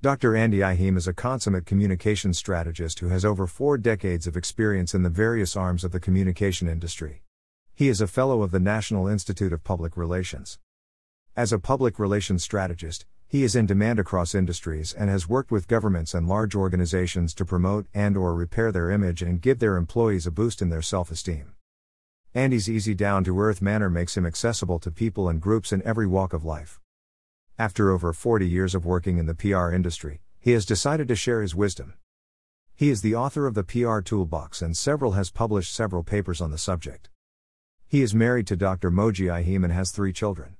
Dr. Andy Ihim is a consummate communications strategist who has over four decades of experience in the various arms of the communication industry. He is a fellow of the National Institute of Public Relations. As a public relations strategist, he is in demand across industries and has worked with governments and large organizations to promote and or repair their image and give their employees a boost in their self-esteem. Andy's easy down to earth manner makes him accessible to people and groups in every walk of life. After over 40 years of working in the PR industry, he has decided to share his wisdom. He is the author of the PR Toolbox and several has published several papers on the subject. He is married to Dr. Moji Ihim and has three children.